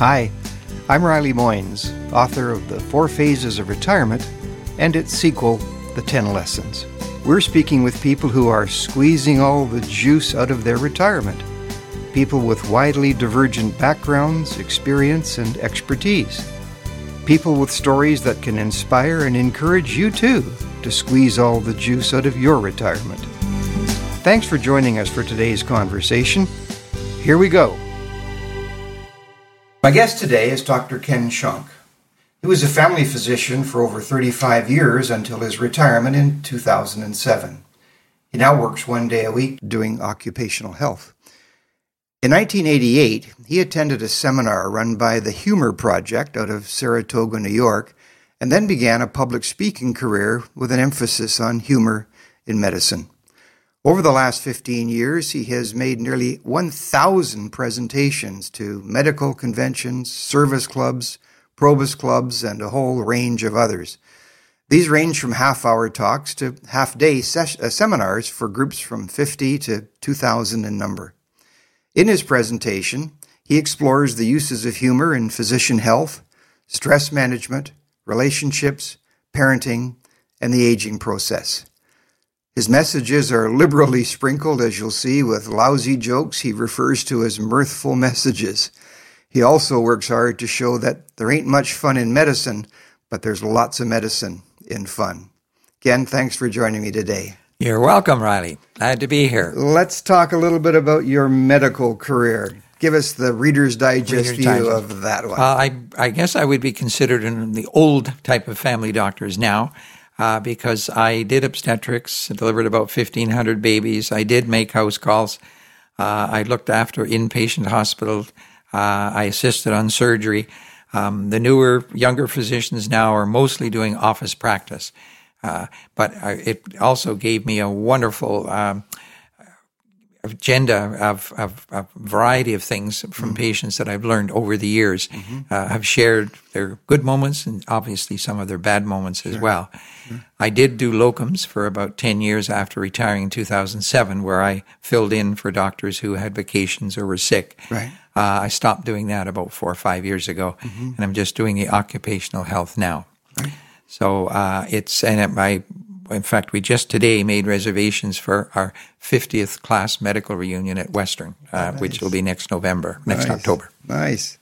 Hi, I'm Riley Moynes, author of The Four Phases of Retirement and its sequel, The Ten Lessons. We're speaking with people who are squeezing all the juice out of their retirement, people with widely divergent backgrounds, experience, and expertise, people with stories that can inspire and encourage you too to squeeze all the juice out of your retirement. Thanks for joining us for today's conversation. Here we go. My guest today is Dr. Ken Shonk. He was a family physician for over 35 years until his retirement in 2007. He now works one day a week doing occupational health. In 1988, he attended a seminar run by the Humor Project out of Saratoga, New York, and then began a public speaking career with an emphasis on humor in medicine. Over the last 15 years, he has made nearly 1,000 presentations to medical conventions, service clubs, probus clubs, and a whole range of others. These range from half hour talks to half day ses- uh, seminars for groups from 50 to 2,000 in number. In his presentation, he explores the uses of humor in physician health, stress management, relationships, parenting, and the aging process. His messages are liberally sprinkled, as you'll see, with lousy jokes he refers to as mirthful messages. He also works hard to show that there ain't much fun in medicine, but there's lots of medicine in fun. Again, thanks for joining me today. You're welcome, Riley. Glad to be here. Let's talk a little bit about your medical career. Give us the Reader's Digest Reader's view Digest. of that one. Uh, I, I guess I would be considered in the old type of family doctors now uh, because I did obstetrics, delivered about 1,500 babies. I did make house calls. Uh, I looked after inpatient hospital. Uh, I assisted on surgery. Um, the newer, younger physicians now are mostly doing office practice. Uh, but uh, it also gave me a wonderful um, agenda of, of, of variety of things from patients that I've learned over the years. Uh, have shared their good moments and obviously some of their bad moments as well. I did do locums for about 10 years after retiring in 2007, where I filled in for doctors who had vacations or were sick. Right. Uh, I stopped doing that about four or five years ago, and I'm just doing the occupational health now. So uh, it's and it, I, in fact, we just today made reservations for our 50th class medical reunion at Western, uh, which will be next November, next Nice. October. Nice.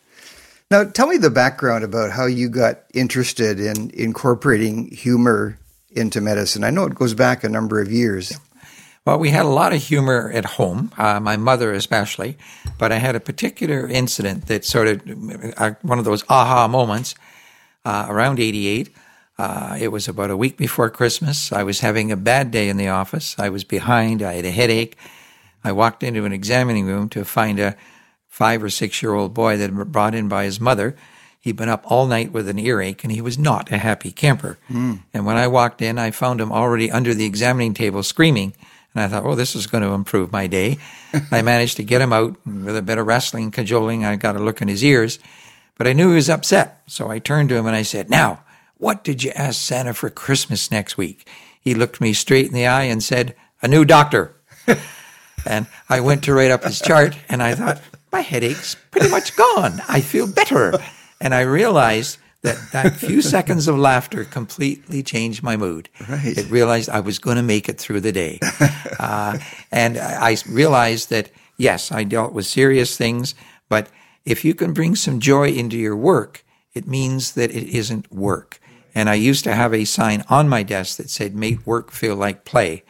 Now, tell me the background about how you got interested in incorporating humor into medicine. I know it goes back a number of years. Well, we had a lot of humor at home, uh, my mother especially, but I had a particular incident that sort of uh, one of those aha moments uh, around 88. Uh, it was about a week before Christmas. I was having a bad day in the office. I was behind. I had a headache. I walked into an examining room to find a five or six year old boy that had been brought in by his mother. He'd been up all night with an earache and he was not a happy camper. And when I walked in, I found him already under the examining table screaming. And I thought, well, this is going to improve my day. I managed to get him out with a bit of wrestling, cajoling. I got a look in his ears, but I knew he was upset. So I turned to him and I said, now, what did you ask Santa for Christmas next week? He looked me straight in the eye and said, a new doctor. And I went to write up his chart and I thought, my headache's pretty much gone. I feel better. And I realized that that few seconds of laughter completely changed my mood. Right. It realized I was going to make it through the day. Uh, and I I realized that, yes, I dealt with serious things, but if you can bring some joy into your work, it means that it isn't work. And I used to have a sign on my desk that said, make work feel like play.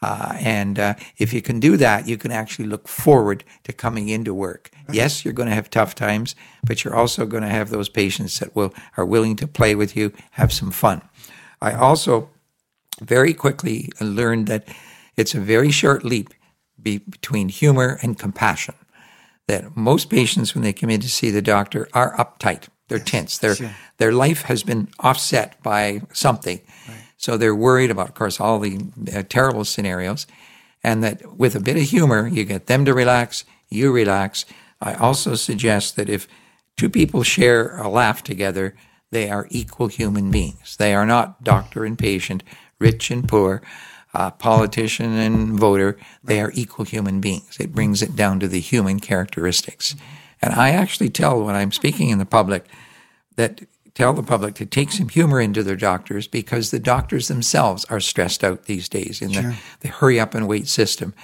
Uh, and uh, if you can do that, you can actually look forward to coming into work. Yes, you're going to have tough times, but you're also going to have those patients that will are willing to play with you, have some fun. I also very quickly learned that it's a very short leap be, between humor and compassion. That most patients, when they come in to see the doctor, are uptight. They're tense. Their their life has been offset by something, so they're worried about, of course, all the uh, terrible scenarios. And that with a bit of humor, you get them to relax, you relax. I also suggest that if two people share a laugh together, they are equal human beings. They are not doctor and patient, rich and poor, uh, politician and voter. They are equal human beings. It brings it down to the human characteristics. And I actually tell when I'm speaking in the public that tell the public to take some humor into their doctors because the doctors themselves are stressed out these days in sure. the, the hurry up and wait system.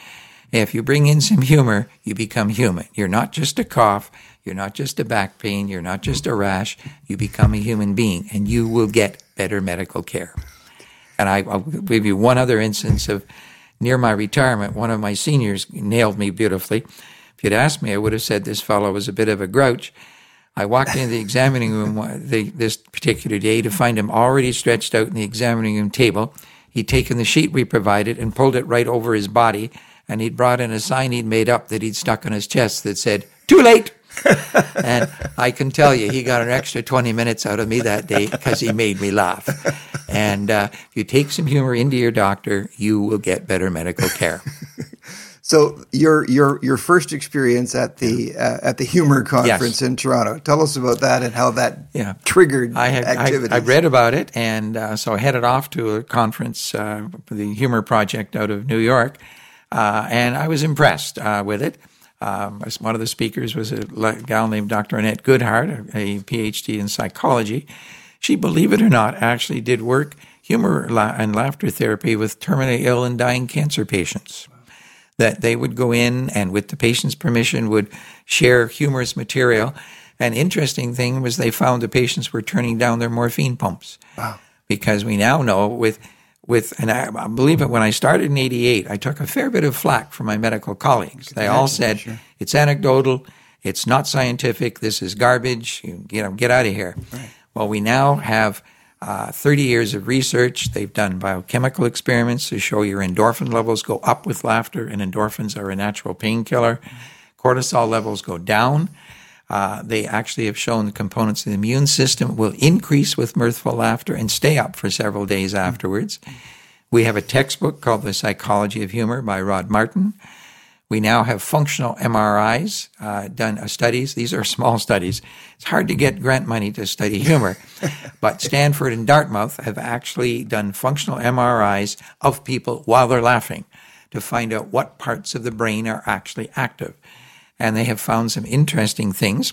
If you bring in some humor, you become human. You're not just a cough. You're not just a back pain. You're not just a rash. You become a human being and you will get better medical care. And I, will give you one other instance of near my retirement, one of my seniors nailed me beautifully. If you'd asked me, I would have said this fellow was a bit of a grouch. I walked into the examining room the, this particular day to find him already stretched out in the examining room table. He'd taken the sheet we provided and pulled it right over his body, and he'd brought in a sign he'd made up that he'd stuck on his chest that said, Too late! and I can tell you, he got an extra 20 minutes out of me that day because he made me laugh. And uh, if you take some humor into your doctor, you will get better medical care. So your your your first experience at the uh, at the humor conference yes. in Toronto. Tell us about that and how that yeah. triggered I had, activities. I, I read about it, and uh, so I headed off to a conference, uh, the Humor Project out of New York, uh, and I was impressed uh, with it. Um, one of the speakers was a gal named Dr. Annette Goodheart, a, PhD in psychology. She, believe it or not, actually did work humor and laughter therapy with terminally ill and dying cancer patients. That they would go in and, with the patient's permission, would share humorous material. An interesting thing was they found the patients were turning down their morphine pumps. Wow. Because we now know with with, and I, I, believe it when I started in 88, I took a fair bit of flack from my medical colleagues. They all said, sure. it's anecdotal, it's not scientific, this is garbage, you, you know, get out of here. Right. Well, we now have uh, 30 years of research. They've done biochemical experiments to show your endorphin levels go up with laughter, and endorphins are a natural painkiller. Cortisol levels go down. Uh, they actually have shown the components of the immune system will increase with mirthful laughter and stay up for several days afterwards. We have a textbook called The Psychology of Humor by Rod Martin. We now have functional MRIs uh, done uh, studies. These are small studies. It's hard to get grant money to study humor, but Stanford and Dartmouth have actually done functional MRIs of people while they're laughing to find out what parts of the brain are actually active and they have found some interesting things.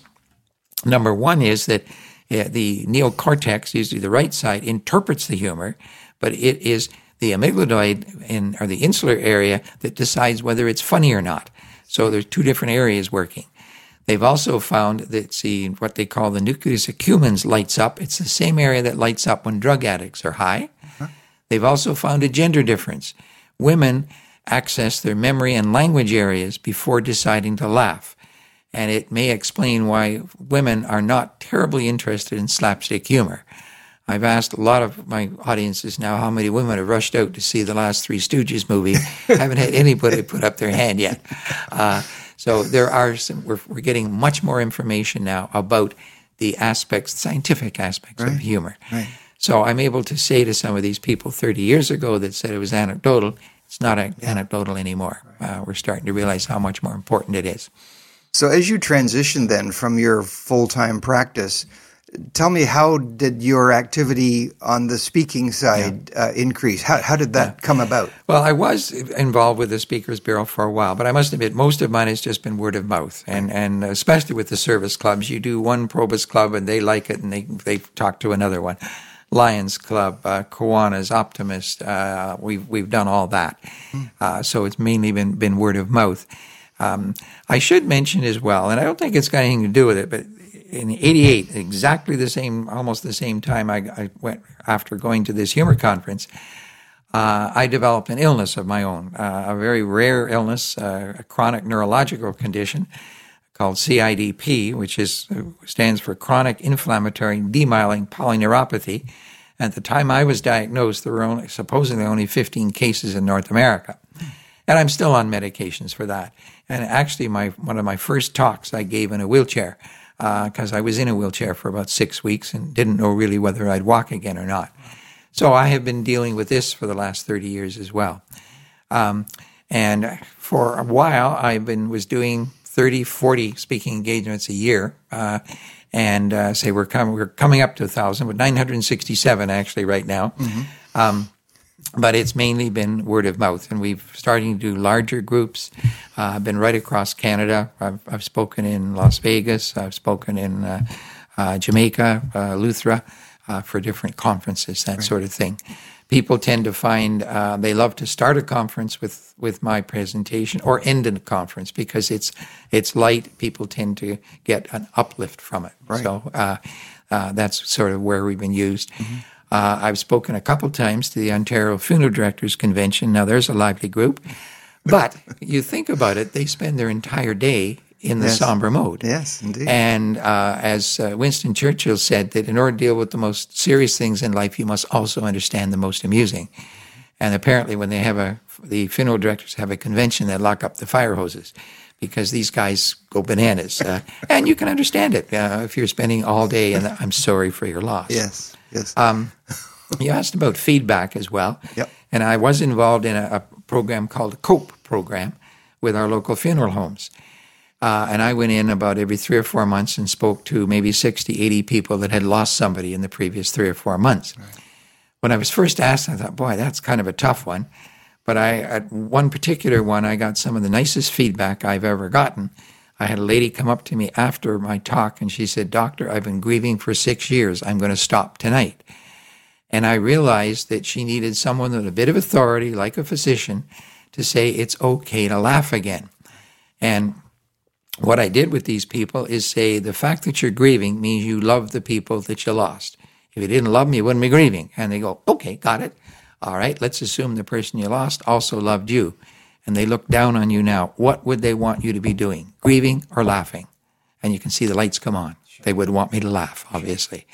Number one is that uh, the neocortex, usually the right side, interprets the humor, but it is the amygdaloid in, or the insular area that decides whether it's funny or not. So there's two different areas working. They've also found that see what they call the nucleus accumbens lights up. It's the same area that lights up when drug addicts are high. Uh-huh. They've also found a gender difference. Women access their memory and language areas before deciding to laugh. And it may explain why women are not terribly interested in slapstick humor. I've asked a lot of my audiences now how many women have rushed out to see the last Three Stooges movie. haven't had anybody put up their hand yet. Uh, so there are some, we're, we're getting much more information now about the aspects, scientific aspects right. of humor. Right. So I'm able to say to some of these people 30 years ago that said it was anecdotal, it's not a, yeah. anecdotal anymore. Uh, we're starting to realize how much more important it is. So, as you transition then from your full time practice, tell me how did your activity on the speaking side yeah. uh, increase? How, how did that yeah. come about? Well, I was involved with the Speakers Bureau for a while, but I must admit most of mine has just been word of mouth, and and especially with the service clubs, you do one Probus club and they like it and they they talk to another one. Lions Club, uh, Kiwanis, Optimist. Uh, we've we've done all that, uh, so it's mainly been been word of mouth. Um, I should mention as well, and I don't think it's got anything to do with it, but in '88, exactly the same, almost the same time I, I went after going to this humor conference. Uh, I developed an illness of my own, uh, a very rare illness, uh, a chronic neurological condition called CIDP, which is stands for chronic inflammatory demyelinating polyneuropathy. At the time I was diagnosed, there were only, supposedly only 15 cases in North America. And I'm still on medications for that. And actually, my one of my first talks I gave in a wheelchair because uh, I was in a wheelchair for about six weeks and didn't know really whether I'd walk again or not. So I have been dealing with this for the last 30 years as well. Um, and for a while, I've been was doing 30, 40 speaking engagements a year. Uh, and uh, say we're, com- we're coming up to 1,000, but 967 actually right now. Mm-hmm. Um, but it's mainly been word of mouth, and we've starting to do larger groups. Uh, I've been right across Canada. I've, I've spoken in Las Vegas. I've spoken in uh, uh, Jamaica, uh, Luthra, uh, for different conferences, that sort of thing. People tend to find uh, they love to start a conference with, with my presentation or end a conference because it's it's light. People tend to get an uplift from it. Right. So uh, uh, that's sort of where we've been used. Uh, I've spoken a couple times to the Ontario Funeral Directors Convention. Now, there's a lively group, but you think about it, they spend their entire day in the Yes. somber mode. Yes, indeed. And uh, as uh, Winston Churchill said, that in order to deal with the most serious things in life, you must also understand the most amusing. And apparently, when they have a, the funeral directors have a convention, they lock up the fire hoses because these guys go bananas. Uh, and you can understand it uh, if you're spending all day, and I'm sorry for your loss. yes, yes. Um, You asked about feedback as well. Yep. And I was involved in a, a program called the COPE program with our local funeral homes. Uh, and I went in about every three or four months and spoke to maybe 60, 80 people that had lost somebody in the previous three or four months. When I was first asked, I thought, boy, that's kind of a tough one. But I, at one particular one, I got some of the nicest feedback I've ever gotten. I had a lady come up to me after my talk and she said, Doctor, I've been grieving for six years. I'm going to stop tonight. And I realized that she needed someone with a bit of authority, like a physician, to say it's okay to laugh again. And what I did with these people is say the fact that you're grieving means you love the people that you lost. If you didn't love me, you wouldn't be grieving. And they go, okay, got it. All right, let's assume the person you lost also loved you. And they look down on you now. What would they want you to be doing? Grieving or laughing? And you can see the lights come on. They would want me to laugh, obviously.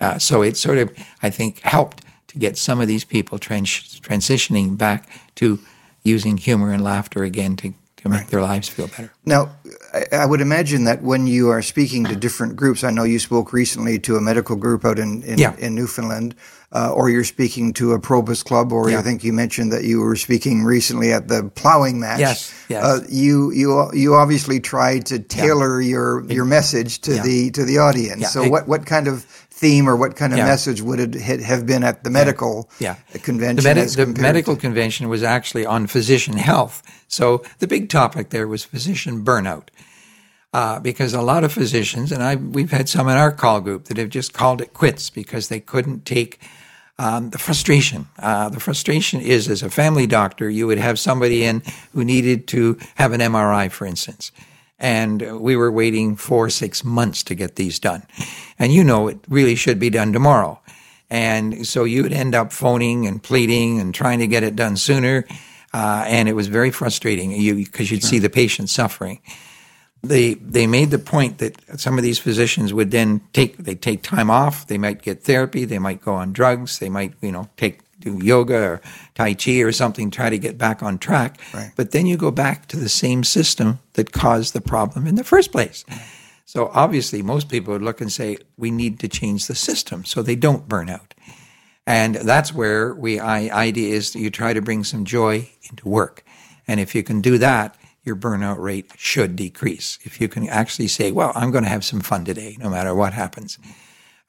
Uh, so it sort of, I think, helped to get some of these people trans- transitioning back to using humor and laughter again to, to make their lives feel better. Now, I, I would imagine that when you are speaking to different groups, I know you spoke recently to a medical group out in, in, Yeah. in Newfoundland, uh, or you're speaking to a Probus club, or Yeah. I think you mentioned that you were speaking recently at the plowing match. Yes, yes. Uh, you you you obviously try to tailor your your message to Yeah. the to the audience. Yeah. So It- what what kind of theme or what kind of Yeah. message would it ha- have been at the medical Yeah. convention? The, medi- the medical to- convention was actually on physician health. So the big topic there was physician burnout. Uh, because a lot of physicians, and I, we've had some in our call group that have just called it quits because they couldn't take um, the frustration. Uh, the frustration is, as a family doctor, you would have somebody in who needed to have an MRI, for instance. And we were waiting four, six months to get these done. And you know it really should be done tomorrow. And so you would end up phoning and pleading and trying to get it done sooner. Uh, and it was very frustrating because you'd see the patient suffering they they made the point that some of these physicians would then take they take time off. They might get therapy. They might go on drugs. They might you know take do yoga or tai chi or something, try to get back on track. Right. But then you go back to the same system that caused the problem in the first place. So obviously, most people would look and say we need to change the system so they don't burn out. And that's where we I, idea is that you try to bring some joy into work. And if you can do that, your burnout rate should decrease. If you can actually say, well, I'm going to have some fun today, no matter what happens.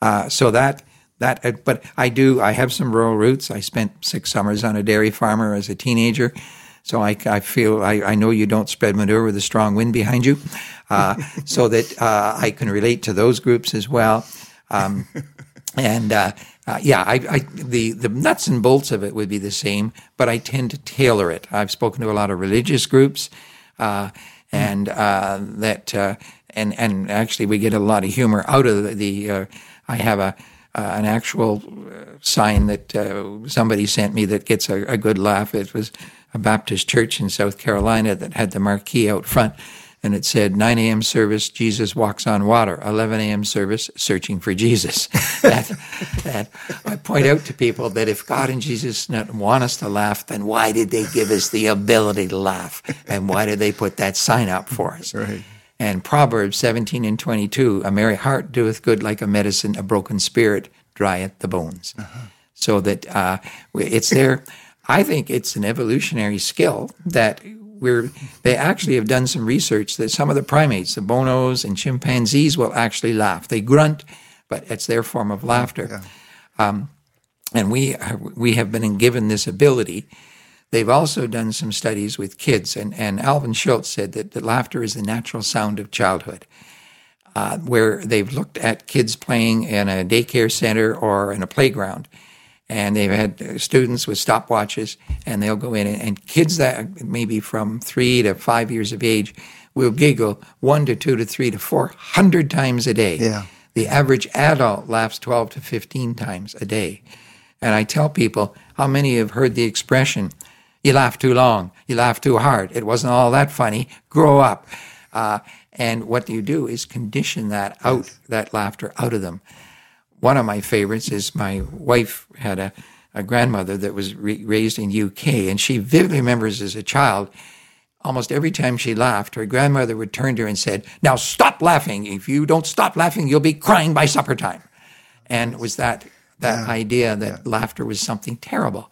Uh, so that, that, uh, but I do, I have some rural roots. I spent six summers on a dairy farmer as a teenager. So I, I feel, I, I know you don't spread manure with a strong wind behind you. Uh, so that uh, I can relate to those groups as well. Um, and uh, uh, yeah, I, I, the the nuts and bolts of it would be the same, but I tend to tailor it. I've spoken to a lot of religious groups, uh, and uh, that uh, and and actually we get a lot of humor out of the. the uh, I have a uh, an actual uh, sign that uh, somebody sent me that gets a, a good laugh. It was a Baptist church in South Carolina that had the marquee out front and it said 9 a.m. service, Jesus walks on water. 11 a.m. service, searching for Jesus. that, that I point out to people that if God and Jesus not want us to laugh, then why did they give us the ability to laugh? And why did they put that sign up for us? Right. And Proverbs 17 and 22, a merry heart doeth good like a medicine, a broken spirit drieth the bones. So that uh, it's there. I think it's an evolutionary skill that we're, they actually have done some research that some of the primates, the bonos and chimpanzees, will actually laugh. They grunt, but it's their form of laughter. Um, and we are, we have been given this ability. They've also done some studies with kids, and, and Alvin Schultz said that, that laughter is the natural sound of childhood. Uh, where they've looked at kids playing in a daycare center or in a playground, and they've had uh, students with stopwatches, and they'll go in, and, and kids that maybe from three to five years of age will giggle one to two to three to four hundred times a day. Yeah. The average adult laughs 12 to 15 times a day. And I tell people, how many have heard the expression, you laugh too long, you laugh too hard, it wasn't all that funny, grow up. Uh, and what you do is condition that out, that laughter out of them. One of my favorites is my wife had a, a grandmother that was re- raised in UK, and she vividly remembers as a child, almost every time she laughed, her grandmother would turn to her and said, "Now stop laughing. If you don't stop laughing, you'll be crying by supper time." And it was that that Yeah. idea that laughter was something terrible.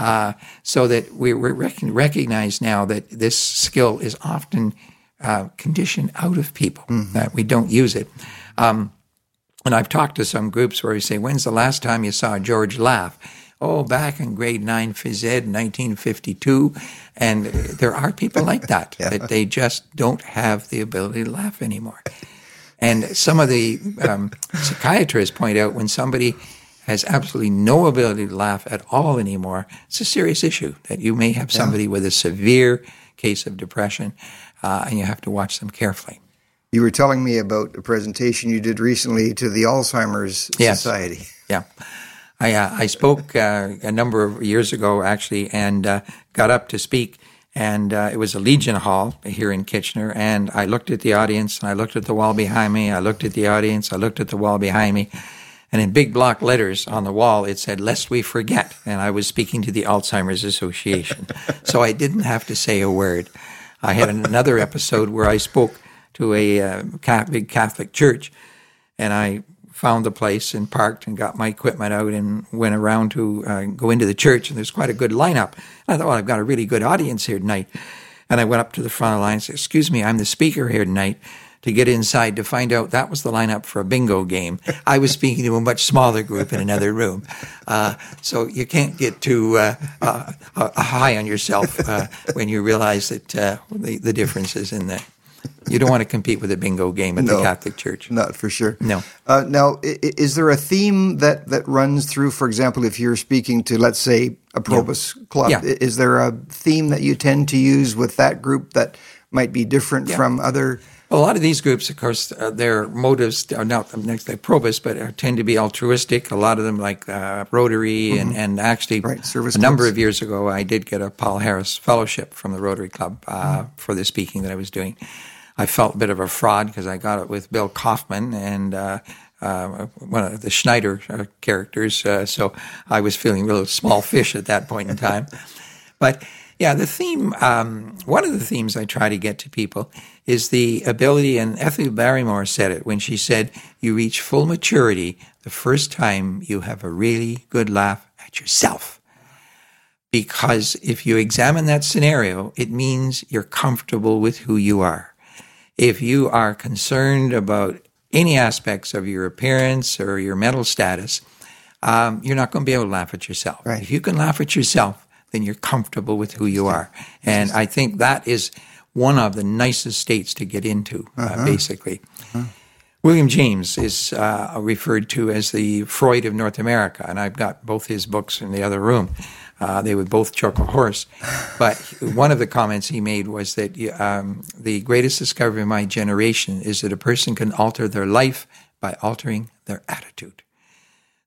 Uh, so that we rec- recognize now that this skill is often uh, conditioned out of people that we don't use it. Um, and I've talked to some groups where we say, "When's the last time you saw George laugh?" Oh, back in grade nine phys ed, 1952, and there are people like that that they just don't have the ability to laugh anymore. And some of the um, psychiatrists point out when somebody has absolutely no ability to laugh at all anymore, it's a serious issue that you may have somebody with a severe case of depression, uh, and you have to watch them carefully. You were telling me about a presentation you did recently to the Alzheimer's Yes. Society. Yeah. I, uh, I spoke uh, a number of years ago, actually, and uh, got up to speak. And uh, it was a Legion Hall here in Kitchener. And I looked at the audience, and I looked at the wall behind me. I looked at the audience. I looked at the wall behind me. And in big block letters on the wall, it said, Lest we forget. And I was speaking to the Alzheimer's Association. so I didn't have to say a word. I had another episode where I spoke to a uh, Ca- big Catholic church and I found the place and parked and got my equipment out and went around to uh, go into the church. And there's quite a good lineup. And I thought, well, I've got a really good audience here tonight. And I went up to the front of the line and said, Excuse me, I'm the speaker here tonight. To get inside to find out that was the lineup for a bingo game. I was speaking to a much smaller group in another room. Uh, so you can't get too uh, uh, uh, high on yourself uh, when you realize that uh, the, the differences in the. You don't want to compete with a bingo game at No. the Catholic Church. Not for sure. No. Uh, now, is there a theme that, that runs through, for example, if you're speaking to, let's say, a Probus club, Yeah. is there a theme that you tend to use with that group that might be different Yeah. from other? A lot of these groups, of course, uh, their motives are not next like Probus, but uh, tend to be altruistic. A lot of them, like uh, Rotary, and, and actually, Mm-hmm. Right, service a number of years ago, I did get a Paul Harris Fellowship from the Rotary Club uh, Mm-hmm. for the speaking that I was doing. I felt a bit of a fraud because I got it with Bill Kaufman and uh, uh, one of the Schneider uh, characters, uh, so I was feeling a little small fish at that point in time. But yeah, the theme, um, one of the themes I try to get to people is the ability, and Ethel Barrymore said it when she said, You reach full maturity the first time you have a really good laugh at yourself. Because if you examine that scenario, it means you're comfortable with who you are. If you are concerned about any aspects of your appearance or your mental status, um, you're not going to be able to laugh at yourself. Right. If you can laugh at yourself, then you're comfortable with who you are. And I think that is one of the nicest states to get into, uh, basically. William James is uh, referred to as the Freud of North America, and I've got both his books in the other room. Uh, they would both choke a horse. But one of the comments he made was that um, the greatest discovery of my generation is that a person can alter their life by altering their attitude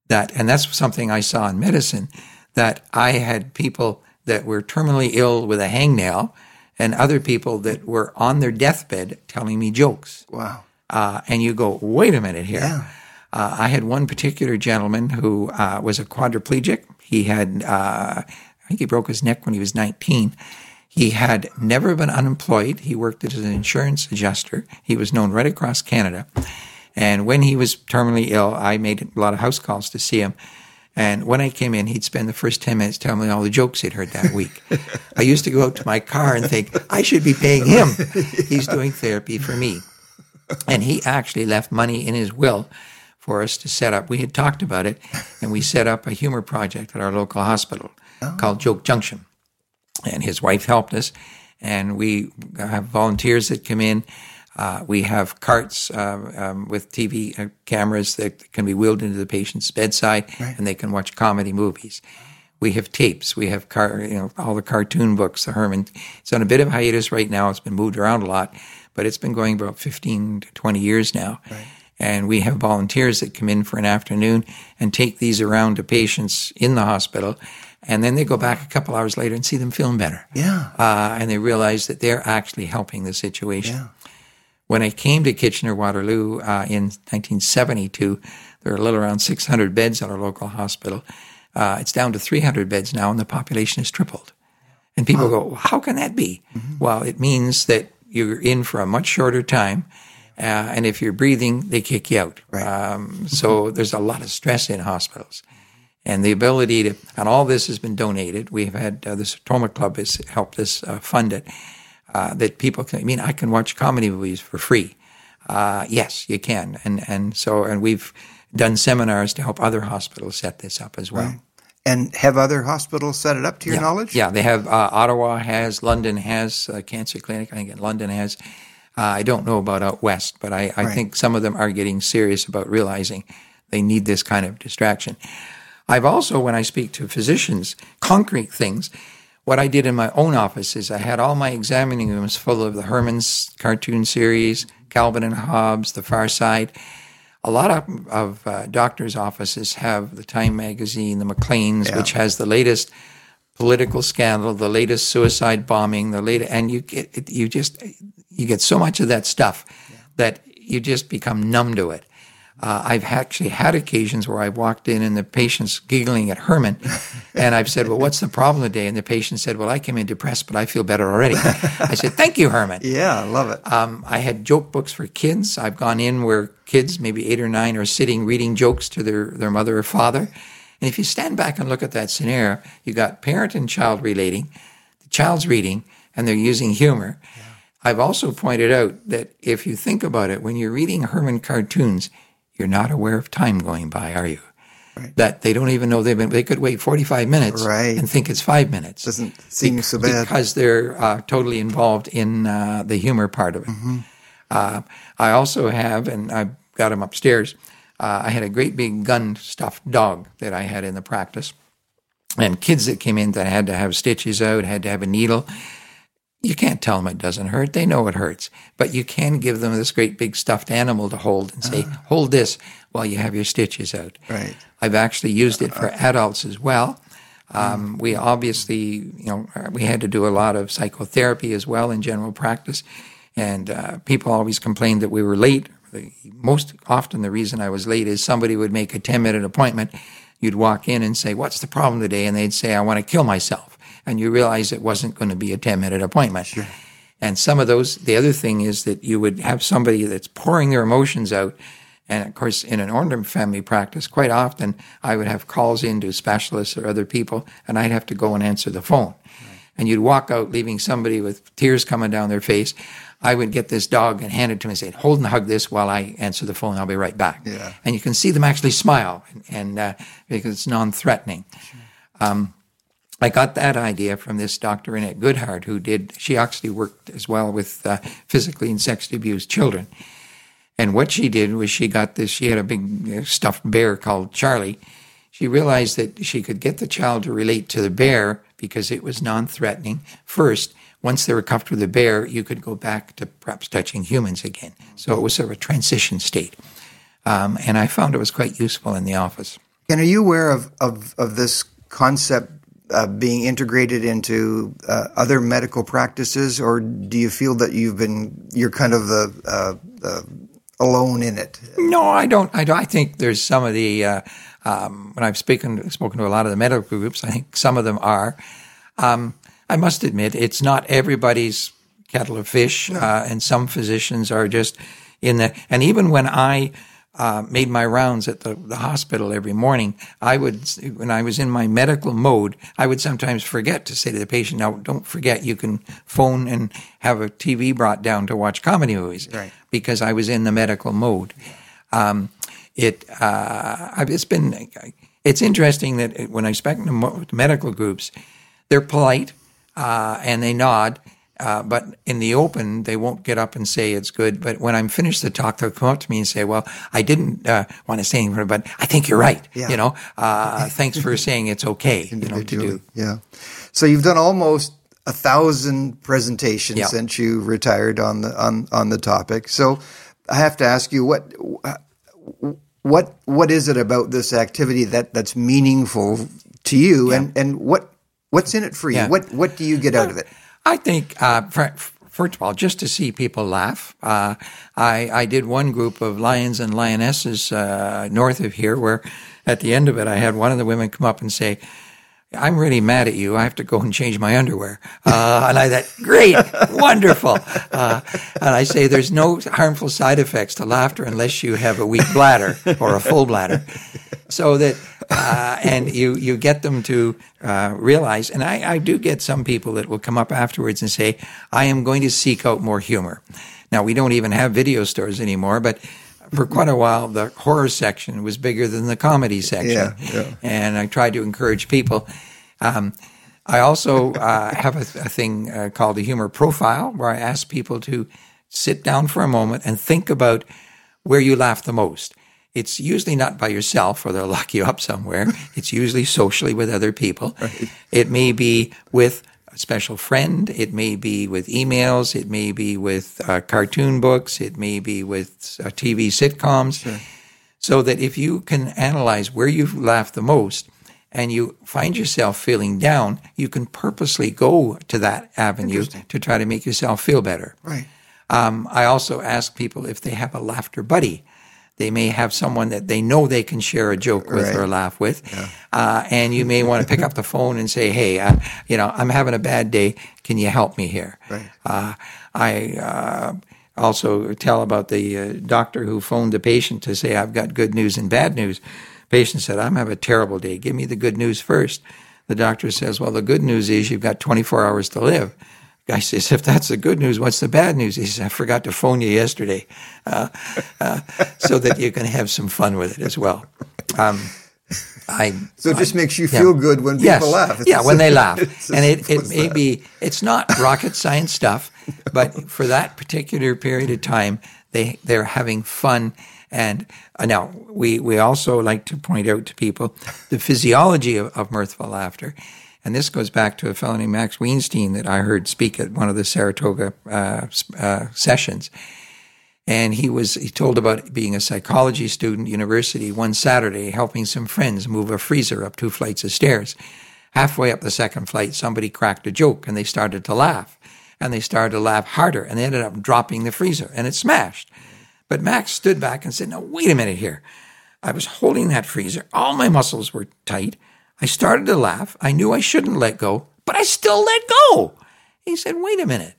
that and that's something I saw in medicine that I had people that were terminally ill with a hangnail and other people that were on their deathbed telling me jokes. Wow. Uh, and you go, wait a minute here. Yeah. Uh, I had one particular gentleman who uh, was a quadriplegic. He had, uh, I think he broke his neck when he was 19. He had never been unemployed. He worked as an insurance adjuster. He was known right across Canada. And when he was terminally ill, I made a lot of house calls to see him. And when I came in, he'd spend the first 10 minutes telling me all the jokes he'd heard that week. I used to go out to my car and think, I should be paying him. He's doing therapy for me. And he actually left money in his will for us to set up. We had talked about it, and we set up a humor project at our local hospital oh. called Joke Junction. and his wife helped us. And we have volunteers that come in. Uh, we have carts uh, um, with TV uh, cameras that can be wheeled into the patient's bedside, right. and they can watch comedy movies. We have tapes. We have car, you know, all the cartoon books. The Herman. It's on a bit of hiatus right now. It's been moved around a lot, but it's been going about fifteen to twenty years now. Right. And we have volunteers that come in for an afternoon and take these around to patients in the hospital and then they go back a couple hours later and see them feeling better. Yeah. Uh, and they realize that they're actually helping the situation. Yeah. When I came to Kitchener Waterloo uh, in 1972, there were a little around 600 beds at our local hospital. Uh, it's down to 300 beds now, and the population has tripled. And people go, well, "How can that be?" Mm-hmm. Well, it means that you're in for a much shorter time, uh, and if you're breathing, they kick you out. Right. Um, so there's a lot of stress in hospitals and the ability to, and all this has been donated. We've had uh, the Sertoma Club has helped us uh, fund it. Uh, that people can, I mean, I can watch comedy movies for free. Uh, yes, you can, and and so and we've done seminars to help other hospitals set this up as well. Right. And have other hospitals set it up to your yeah. knowledge? Yeah, they have. Uh, Ottawa has, London has a cancer clinic. I think London has. Uh, I don't know about out west, but I, I right. think some of them are getting serious about realizing they need this kind of distraction. I've also, when I speak to physicians, concrete things, what I did in my own office is I had all my examining rooms full of the Herman's cartoon series, Calvin and Hobbes, The Far Side. A lot of, of uh, doctors' offices have the Time magazine, the Maclean's, yeah. which has the latest political scandal, the latest suicide bombing, the latest, and you get you just you get so much of that stuff yeah. that you just become numb to it. Uh, I've actually had occasions where I've walked in and the patient's giggling at Herman, and I've said, "Well, what's the problem today?" And the patient said, "Well, I came in depressed, but I feel better already." I said, "Thank you, Herman." Yeah, I love it. Um, I had joke books for kids. I've gone in where kids, maybe eight or nine, are sitting reading jokes to their their mother or father, and if you stand back and look at that scenario, you got parent and child relating, the child's reading, and they're using humor. Yeah. I've also pointed out that if you think about it, when you're reading Herman cartoons, you're not aware of time going by, are you? Right. That they don't even know they've been. They could wait 45 minutes right. and think it's five minutes. Doesn't seem so bad because they're uh, totally involved in uh, the humor part of it. Mm-hmm. Uh, I also have, and I've got them upstairs. Uh, I had a great big gun stuffed dog that I had in the practice, and kids that came in that had to have stitches out, had to have a needle, you can't tell them it doesn't hurt. They know it hurts. But you can give them this great big stuffed animal to hold and say, uh, hold this while you have your stitches out. Right. I've actually used it for adults as well. Um, we obviously, you know, we had to do a lot of psychotherapy as well in general practice. And uh, people always complained that we were late. Most often, the reason I was late is somebody would make a 10 minute appointment. You'd walk in and say, What's the problem today? And they'd say, I want to kill myself and you realize it wasn't going to be a 10 minute appointment. Sure. And some of those, the other thing is that you would have somebody that's pouring their emotions out. And of course, in an ordinary family practice, quite often I would have calls in to specialists or other people, and I'd have to go and answer the phone. Right. And you'd walk out leaving somebody with tears coming down their face. I would get this dog and hand it to me and say, hold and hug this while I answer the phone. I'll be right back. Yeah. And you can see them actually smile and, and uh, because it's non-threatening. Sure. Um, I got that idea from this Dr. Annette Goodheart, who did, she actually worked as well with uh, physically and sexually abused children. And what she did was she got this, she had a big uh, stuffed bear called Charlie. She realized that she could get the child to relate to the bear because it was non threatening. First, once they were comfortable with the bear, you could go back to perhaps touching humans again. So it was sort of a transition state. Um, and I found it was quite useful in the office. And are you aware of, of, of this concept uh, being integrated into uh, other medical practices, or do you feel that you've been you're kind of the uh, alone in it? No, I don't. I, don't, I think there's some of the uh, um, when I've spoken spoken to a lot of the medical groups, I think some of them are. Um, I must admit, it's not everybody's kettle of fish, no. Uh, and some physicians are just in the. And even when I uh, made my rounds at the, the hospital every morning, I would, when I was in my medical mode, I would sometimes forget to say to the patient, now don't forget you can phone and have a TV brought down to watch comedy movies. Right. Because I was in the medical mode. Um, it, uh, it's been, it's interesting that when I speak to medical groups, they're polite. uh, and they nod. Uh, but in the open, they won't get up and say it's good. But when I'm finished the talk, they'll come up to me and say, "Well, I didn't uh, want to say anything, but I think you're right. Yeah. You know, uh, thanks for saying it's okay. you know, to do. Yeah. So you've done almost a thousand presentations Yeah. since you retired on the on on the topic. So I have to ask you what what what is it about this activity that that's meaningful to you, and and what what's in it for you? Yeah. What what do you get out of it? I think, uh, first of all, just to see people laugh. Uh, I, I did one group of lions and lionesses uh, north of here where at the end of it, I had one of the women come up and say, I'm really mad at you. I have to go and change my underwear. Uh, and I thought, great, wonderful. Uh, and I say, there's no harmful side effects to laughter unless you have a weak bladder or a full bladder. So that, uh, and you, you get them to uh, realize, and I, I do get some people that will come up afterwards and say, I am going to seek out more humor. Now, we don't even have video stores anymore, but for quite a while, the horror section was bigger than the comedy section. Yeah, yeah. And I tried to encourage people. Um, I also uh, have a, a thing uh, called the humor profile where I ask people to sit down for a moment and think about where you laugh the most. It's usually not by yourself or they'll lock you up somewhere. It's usually socially with other people. It may be with a special friend. It may be with emails. It may be with uh, cartoon books. It may be with uh, TV sitcoms. So that if you can analyze where you've laughed the most and you find yourself feeling down, you can purposely go to that avenue to try to make yourself feel better. Right. Um, I also ask people if they have a laughter buddy. They may have someone that they know they can share a joke with Right. or laugh with. Uh, and you may want to pick up the phone and say, Hey, uh, you know, I'm having a bad day. Can you help me here? Right. Uh, I uh, also tell about the uh, doctor who phoned the patient to say, I've got good news and bad news. Patient said, I'm having a terrible day. Give me the good news first. The doctor says, Well, the good news is you've got 24 hours to live. Guy says, If that's the good news, what's the bad news? He says, I forgot to phone you yesterday. Uh, uh, so that you can have some fun with it as well. Um, I So it just makes you yeah. feel good when people yes. laugh. It's Yeah, when they laugh. And it, it may that. be, it's not rocket science stuff, but for that particular period of time, they, they're having fun. And uh, now we, we also like to point out to people the physiology of, of mirthful laughter. And this goes back to a fellow named Max Weinstein that I heard speak at one of the Saratoga uh, uh, sessions. And he was he told about being a psychology student university one saturday helping some friends move a freezer up two flights of stairs. Halfway up the second flight somebody cracked a joke and they started to laugh. And they started to laugh harder and they ended up dropping the freezer and it smashed. But max stood back and said no wait a minute here. I was holding that freezer. All my muscles were tight i started to laugh i knew i shouldn't let go but i still let go he said wait a minute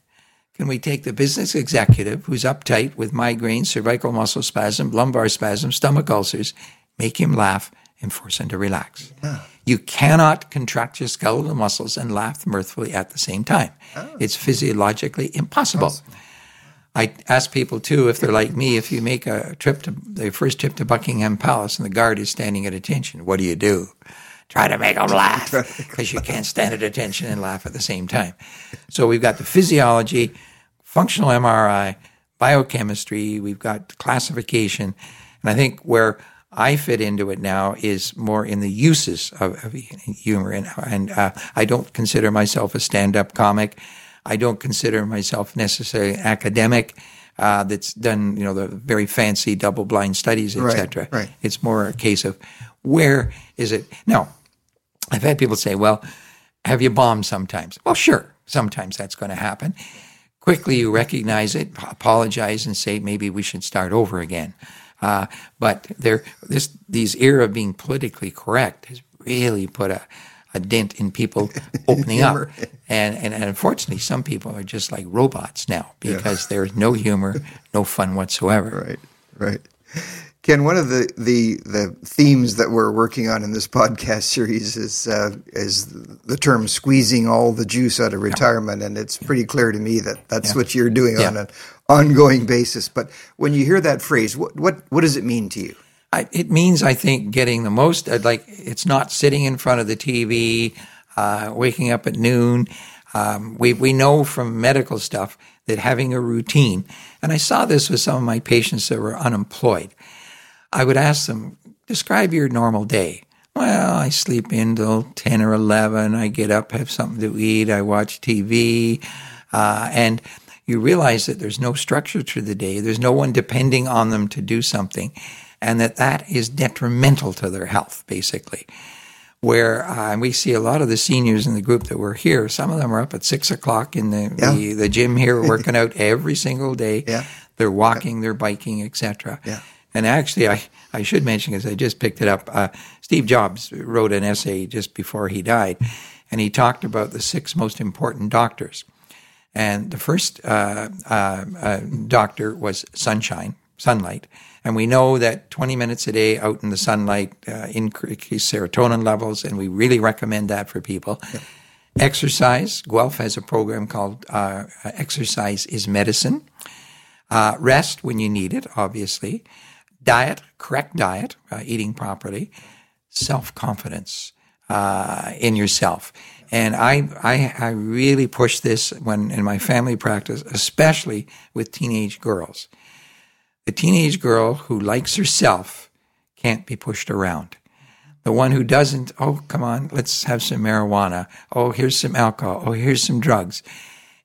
can we take the business executive who's uptight with migraine, cervical muscle spasm, lumbar spasm, stomach ulcers, make him laugh and force him to relax? You cannot contract your skeletal muscles and laugh mirthfully at the same time. Oh. It's physiologically impossible. I ask people too, if they're like me, if you make a trip to the first trip to Buckingham Palace and the guard is standing at attention, what do you do? Try to make them laugh because you can't stand at attention and laugh at the same time. So we've got the physiology, functional MRI, biochemistry, we've got classification. And I think where I fit into it now is more in the uses of, of humor. And, and uh, I don't consider myself a stand up comic. I don't consider myself necessarily academic. Uh, that's done, you know, the very fancy double blind studies, Right, etc. right. It's more a case of where is it now? I've had people say, "Well, have you bombed sometimes?" Well, sure, sometimes that's going to happen. Quickly, you recognize it, apologize, and say, "Maybe we should start over again." Uh, but there, this these era of being politically correct has really put a, a dent in people opening up, and, and and unfortunately, some people are just like robots now because there's no humor, no fun whatsoever. Right, right. Ken, one of the, the, the themes that we're working on in this podcast series is uh, is the term "squeezing all the juice out of retirement," and it's pretty clear to me that that's Yeah. what you're doing on an ongoing basis. But when you hear that phrase, what what what does it mean to you? I, it means, I think, getting the most. Like it's not sitting in front of the TV, uh, waking up at noon. Um, we, we know from medical stuff that having a routine, and I saw this with some of my patients that were unemployed. I would ask them, describe your normal day. Well, I sleep in till 10 or 11. I get up, have something to eat. I watch TV. Uh, and you realize that there's no structure to the day. There's no one depending on them to do something. And that that is detrimental to their health, basically. Where uh, we see a lot of the seniors in the group that were here, some of them are up at six o'clock in the, Yeah. the, the gym here working out every single day. Yeah. They're walking, they're biking, etc. Yeah. And actually, I, I should mention, because I just picked it up, uh, Steve Jobs wrote an essay just before he died, and he talked about the six most important doctors. And the first uh, uh, uh, doctor was sunshine, sunlight. And we know that 20 minutes a day out in the sunlight uh, increase serotonin levels, and we really recommend that for people. Exercise. Guelph has a program called uh, Exercise is Medicine. Uh, rest when you need it, obviously. Diet, correct diet, uh, eating properly. Self confidence uh, in yourself. And I, I, I really push this when in my family practice, especially with teenage girls. The teenage girl who likes herself can't be pushed around. The one who doesn't, oh, come on, let's have some marijuana. Oh, here's some alcohol. Oh, here's some drugs.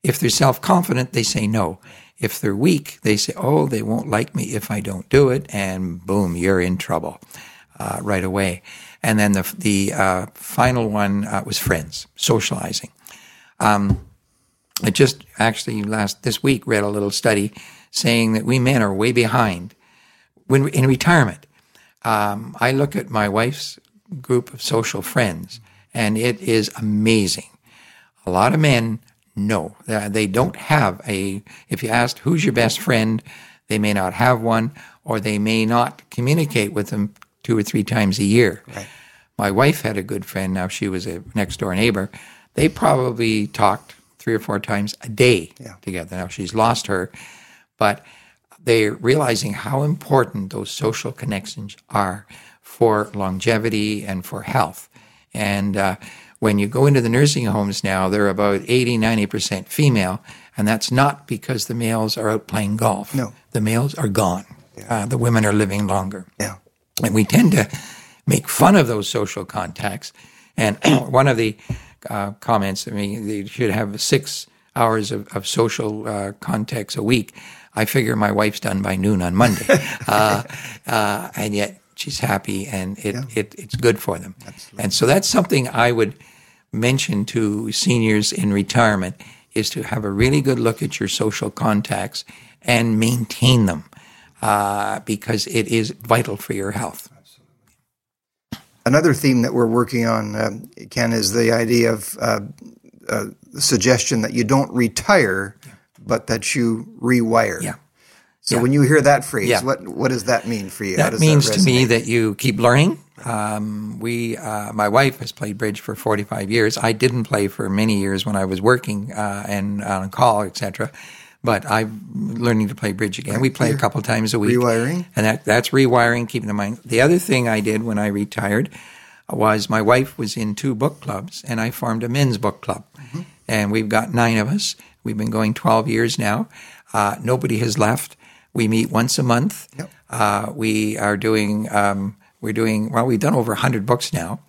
If they're self confident, they say no. If they're weak, they say, oh, they won't like me if I don't do it. And boom, you're in trouble uh, right away. And then the, the uh, final one uh, was friends, socializing. Um, I just actually last this week read a little study saying that we men are way behind when in retirement. Um, I look at my wife's group of social friends, and it is amazing. A lot of men know that they don't have a. If you asked who's your best friend, they may not have one, or they may not communicate with them two or three times a year. My wife had a good friend. Now she was a next door neighbor. They probably talked three or four times a day Yeah. together. Now she's lost her, but they're realizing how important those social connections are for longevity and for health. And uh, when you go into the nursing homes now, they're about 80, 90% female. And that's not because the males are out playing golf. No. The males are gone. Uh, the women are living longer. Yeah. And we tend to make fun of those social contacts. And one of the uh, comments, I mean, they should have six hours of, of social uh, contacts a week. I figure my wife's done by noon on Monday. uh, uh, and yet she's happy and it, it, it's good for them. Absolutely. And so that's something I would mention to seniors in retirement is to have a really good look at your social contacts and maintain them uh, because it is vital for your health. Another theme that we're working on, um, Ken, is the idea of uh, uh, the suggestion that you don't retire, but that you rewire. Yeah. So Yeah. when you hear that phrase, Yeah. what what does that mean for you? How That means to me that you keep learning. Um, we, uh, my wife has played bridge for 45 years. I didn't play for many years when I was working uh, and on call, etc. But I'm learning to play bridge again. We play a couple times a week. Rewiring. And that, that's rewiring, keeping in mind. The other thing I did when I retired was my wife was in two book clubs, and I formed a men's book club. And we've got nine of us. We've been going 12 years now. Uh, nobody has left. We meet once a month. Yep. Uh, we are doing, um, we're doing, well, we've done over 100 books now.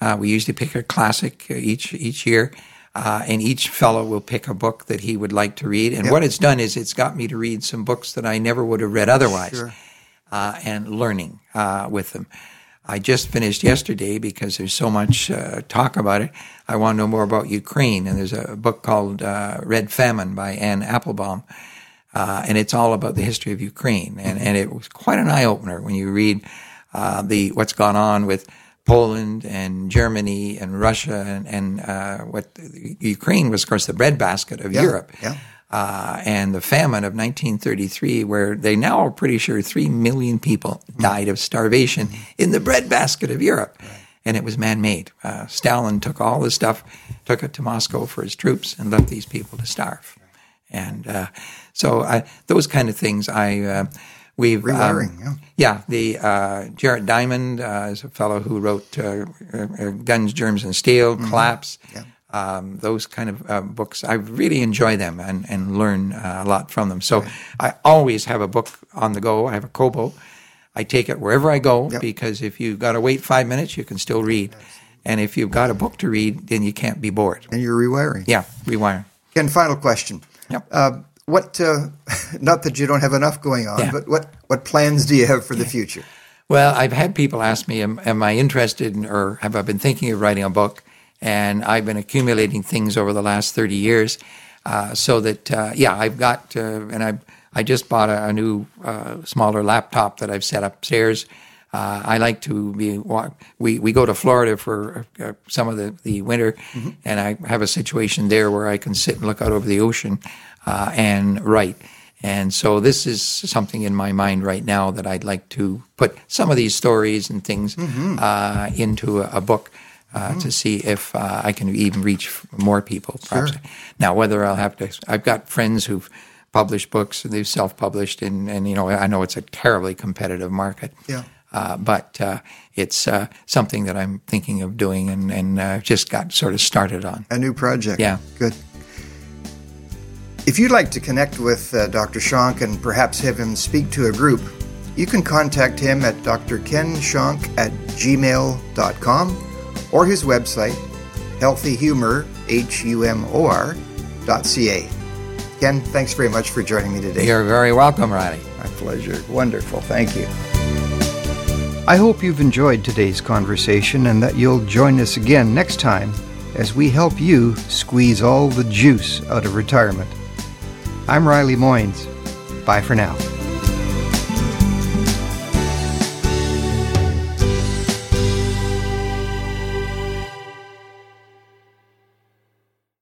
Uh, we usually pick a classic uh, each, each year. Uh, and each fellow will pick a book that he would like to read. And what it's done is it's got me to read some books that I never would have read otherwise Sure. uh, and learning uh, with them. I just finished yesterday because there's so much uh, talk about it. I want to know more about Ukraine, and there's a book called uh, Red Famine by Anne Applebaum, uh, and it's all about the history of Ukraine. And, and it was quite an eye opener when you read uh, the what's gone on with Poland and Germany and Russia and, and uh, what Ukraine was, of course, the breadbasket of Europe yeah. Uh, and the famine of 1933, where they now are pretty sure 3 million people died of starvation in the breadbasket of Europe. And it was man made. Uh, Stalin took all the stuff, took it to Moscow for his troops, and left these people to starve. And uh, so I, those kind of things I. Uh, We've Rewiring, um, yeah. The uh, Jared Diamond uh, is a fellow who wrote uh, uh, Guns, Germs, and Steel, Collapse. Yeah. Um, those kind of uh, books. I really enjoy them and, and learn uh, a lot from them. So I always have a book on the go. I have a Kobo. I take it wherever I go Yep. because if you've got to wait five minutes, you can still read. And if you've got a book to read, then you can't be bored. And you're rewiring. Yeah, rewire. Ken, final question. Yep. Uh, what, uh, not that you don't have enough going on, Yeah. but what, what plans do you have for the future? Well, I've had people ask me, am, am I interested in, or have I been thinking of writing a book? And I've been accumulating things over the last 30 years. Uh, so that, uh, yeah, I've got, uh, and I, I just bought a, a new, uh, smaller laptop that I've set upstairs. Uh, I like to be, we, we go to Florida for uh, some of the, the winter, and I have a situation there where I can sit and look out over the ocean uh, and write. And so this is something in my mind right now that I'd like to put some of these stories and things uh, into a, a book uh, to see if uh, I can even reach more people. Perhaps. Now, whether I'll have to, I've got friends who've published books and they've self-published, and, and you know I know it's a terribly competitive market. Yeah. Uh, but uh, it's uh, something that I'm thinking of doing and, and uh, just got sort of started on. A new project. Yeah. Good. If you'd like to connect with uh, Dr. Shonk and perhaps have him speak to a group, you can contact him at drkenshonk at gmail.com or his website, healthyhumor, H-U-M-O-R. Ken, thanks very much for joining me today. You're very welcome, Riley. My pleasure. Wonderful. Thank you. I hope you've enjoyed today's conversation and that you'll join us again next time as we help you squeeze all the juice out of retirement. I'm Riley Moynes. Bye for now.